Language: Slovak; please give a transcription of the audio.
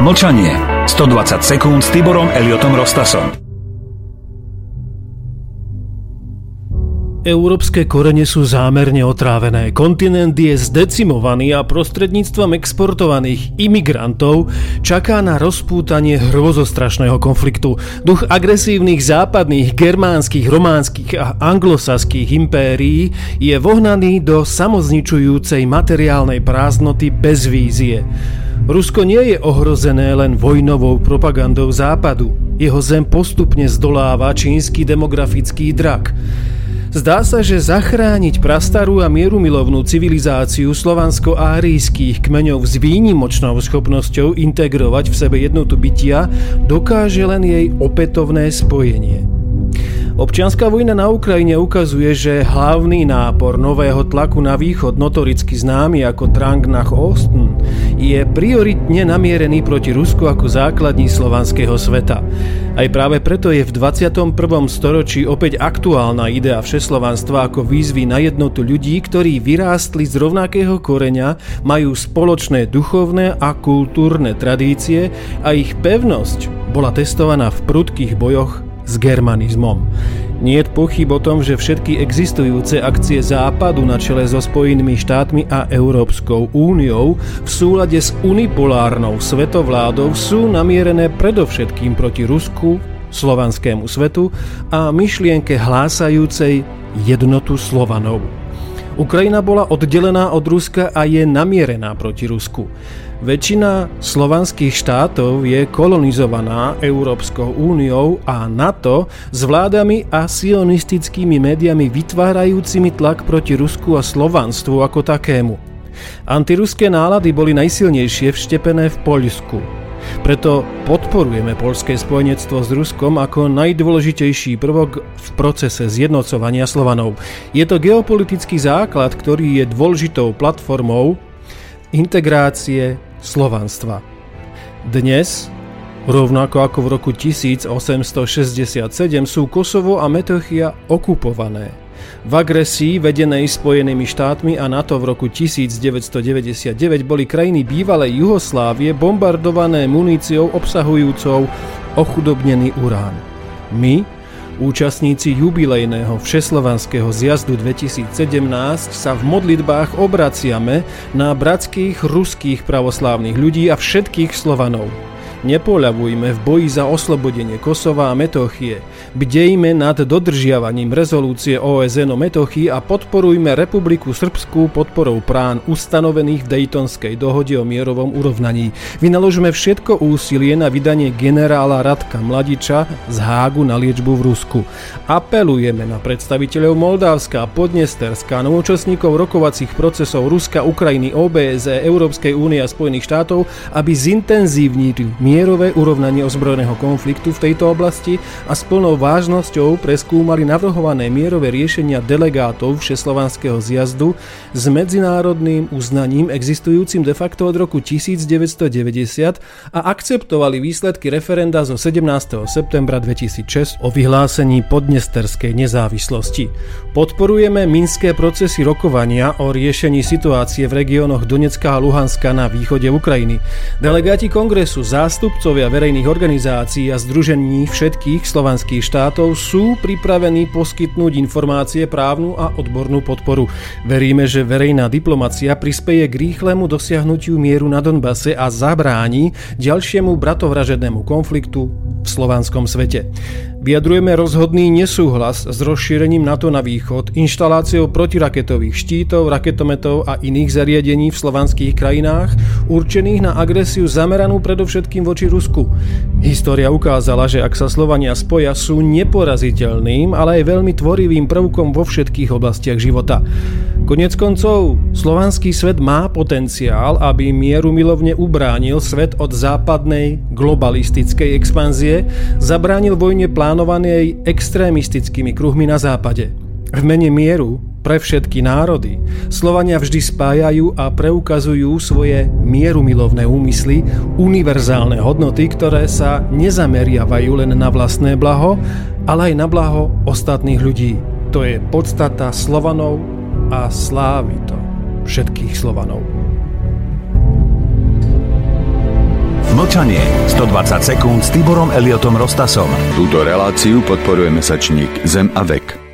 Mlčanie. 120 sekúnd s Tiborom Eliotom Rostasom. Európske korene sú zámerne otrávené. Kontinent je zdecimovaný a prostredníctvom exportovaných imigrantov čaká na rozpútanie hrozostrašného konfliktu. Duch agresívnych západných, germánskych, románskych a anglosaských impérií je vohnaný do samozničujúcej materiálnej prázdnoty bez vízie. Rusko nie je ohrozené len vojnovou propagandou západu. Jeho zem postupne zdoláva čínsky demografický drak. Zdá sa, že zachrániť prastarú a mierumilovnú civilizáciu slovansko-árijských kmeňov s výnimočnou schopnosťou integrovať v sebe jednotu bytia dokáže len jej opätovné spojenie. Občianská vojna na Ukrajine ukazuje, že hlavný nápor nového tlaku na východ, notoricky známy ako Drang nach Osten, je prioritne namierený proti Rusku ako základní slovanského sveta. Aj práve preto je v 21. storočí opäť aktuálna idea všeslovanstva ako výzvy na jednotu ľudí, ktorí vyrástli z rovnakého koreňa, majú spoločné duchovné a kultúrne tradície a ich pevnosť bola testovaná v prudkých bojoch s germanizmom. Nie je pochyb o tom, že všetky existujúce akcie Západu na čele so Spojenými štátmi a Európskou úniou v súlade s unipolárnou svetovládou sú namierené predovšetkým proti Rusku, slovanskému svetu a myšlienke hlásajúcej jednotu Slovanov. Ukrajina bola oddelená od Ruska a je namierená proti Rusku. Väčšina slovanských štátov je kolonizovaná Európskou úniou a NATO s vládami a sionistickými médiami vytvárajúcimi tlak proti Rusku a slovanstvu ako takému. Antiruské nálady boli najsilnejšie vštepené v Poľsku. Preto podporujeme polské spojenectvo s Ruskom ako najdôležitejší prvok v procese zjednocovania Slovanov. Je to geopolitický základ, ktorý je dôležitou platformou integrácie slovanstva. Dnes, rovnako ako v roku 1867, sú Kosovo a Metochia okupované. V agresii vedenej Spojenými štátmi a NATO v roku 1999 boli krajiny bývalej Juhoslávie bombardované muníciou obsahujúcou ochudobnený urán. My, Účastníci jubilejného Všeslovanského zjazdu 2017 sa v modlitbách obraciame na bratských ruských pravoslávnych ľudí a všetkých Slovanov. Nepoľavujme v boji za oslobodenie Kosova a Metochie. Bdejme nad dodržiavaním rezolúcie OSN o Metochii a podporujme Republiku Srbskú podporou prán ustanovených v Daytonskej dohode o mierovom urovnaní. Vynaložme všetko úsilie na vydanie generála Radka Mladiča z Hágu na liečbu v Rusku. Apelujeme na predstaviteľov Moldavska, Podnesterska, na účastníkov rokovacích procesov Ruska, Ukrajiny, OBSE, Európskej únie a Spojených štátov, aby zintenzívnili mierové urovnanie ozbrojeného konfliktu v tejto oblasti a s plnou vážnosťou preskúmali navrhované mierové riešenia delegátov Všeslovanského zjazdu s medzinárodným uznaním existujúcim de facto od roku 1990 a akceptovali výsledky referenda zo 17. septembra 2006 o vyhlásení podnesterskej nezávislosti. Podporujeme minské procesy rokovania o riešení situácie v regiónoch Donecka a Luhanska na východe Ukrajiny. Delegáti kongresu zás Zástupcovia verejných organizácií a združení všetkých slovanských štátov sú pripravení poskytnúť informácie, právnu a odbornú podporu. Veríme, že verejná diplomacia prispeje k rýchlemu dosiahnutiu mieru na Donbase a zabráni ďalšiemu bratovražednému konfliktu v slovanskom svete. Vyjadrujeme rozhodný nesúhlas s rozšírením NATO na východ, inštaláciou protiraketových štítov, raketometov a iných zariadení v slovanských krajinách, určených na agresiu zameranú predovšetkým voči Rusku. História ukázala, že ak sa Slovania spoja, sú neporaziteľným, ale aj veľmi tvorivým prvkom vo všetkých oblastiach života. Konec koncov, slovanský svet má potenciál, aby mieru milovne ubránil svet od západnej globalistickej expanzie, zabránil vojne plánovanej extrémistickými kruhmi na západe. V mene mieru pre všetky národy Slovania vždy spájajú a preukazujú svoje mierumilovné úmysly, univerzálne hodnoty, ktoré sa nezameriavajú len na vlastné blaho, ale aj na blaho ostatných ľudí. To je podstata Slovanov a slávy to všetkých Slovanov. Mlčanie. 120 sekúnd s Tiborom Eliotom Rostasom. Túto reláciu podporuje mesačník Zem a vek.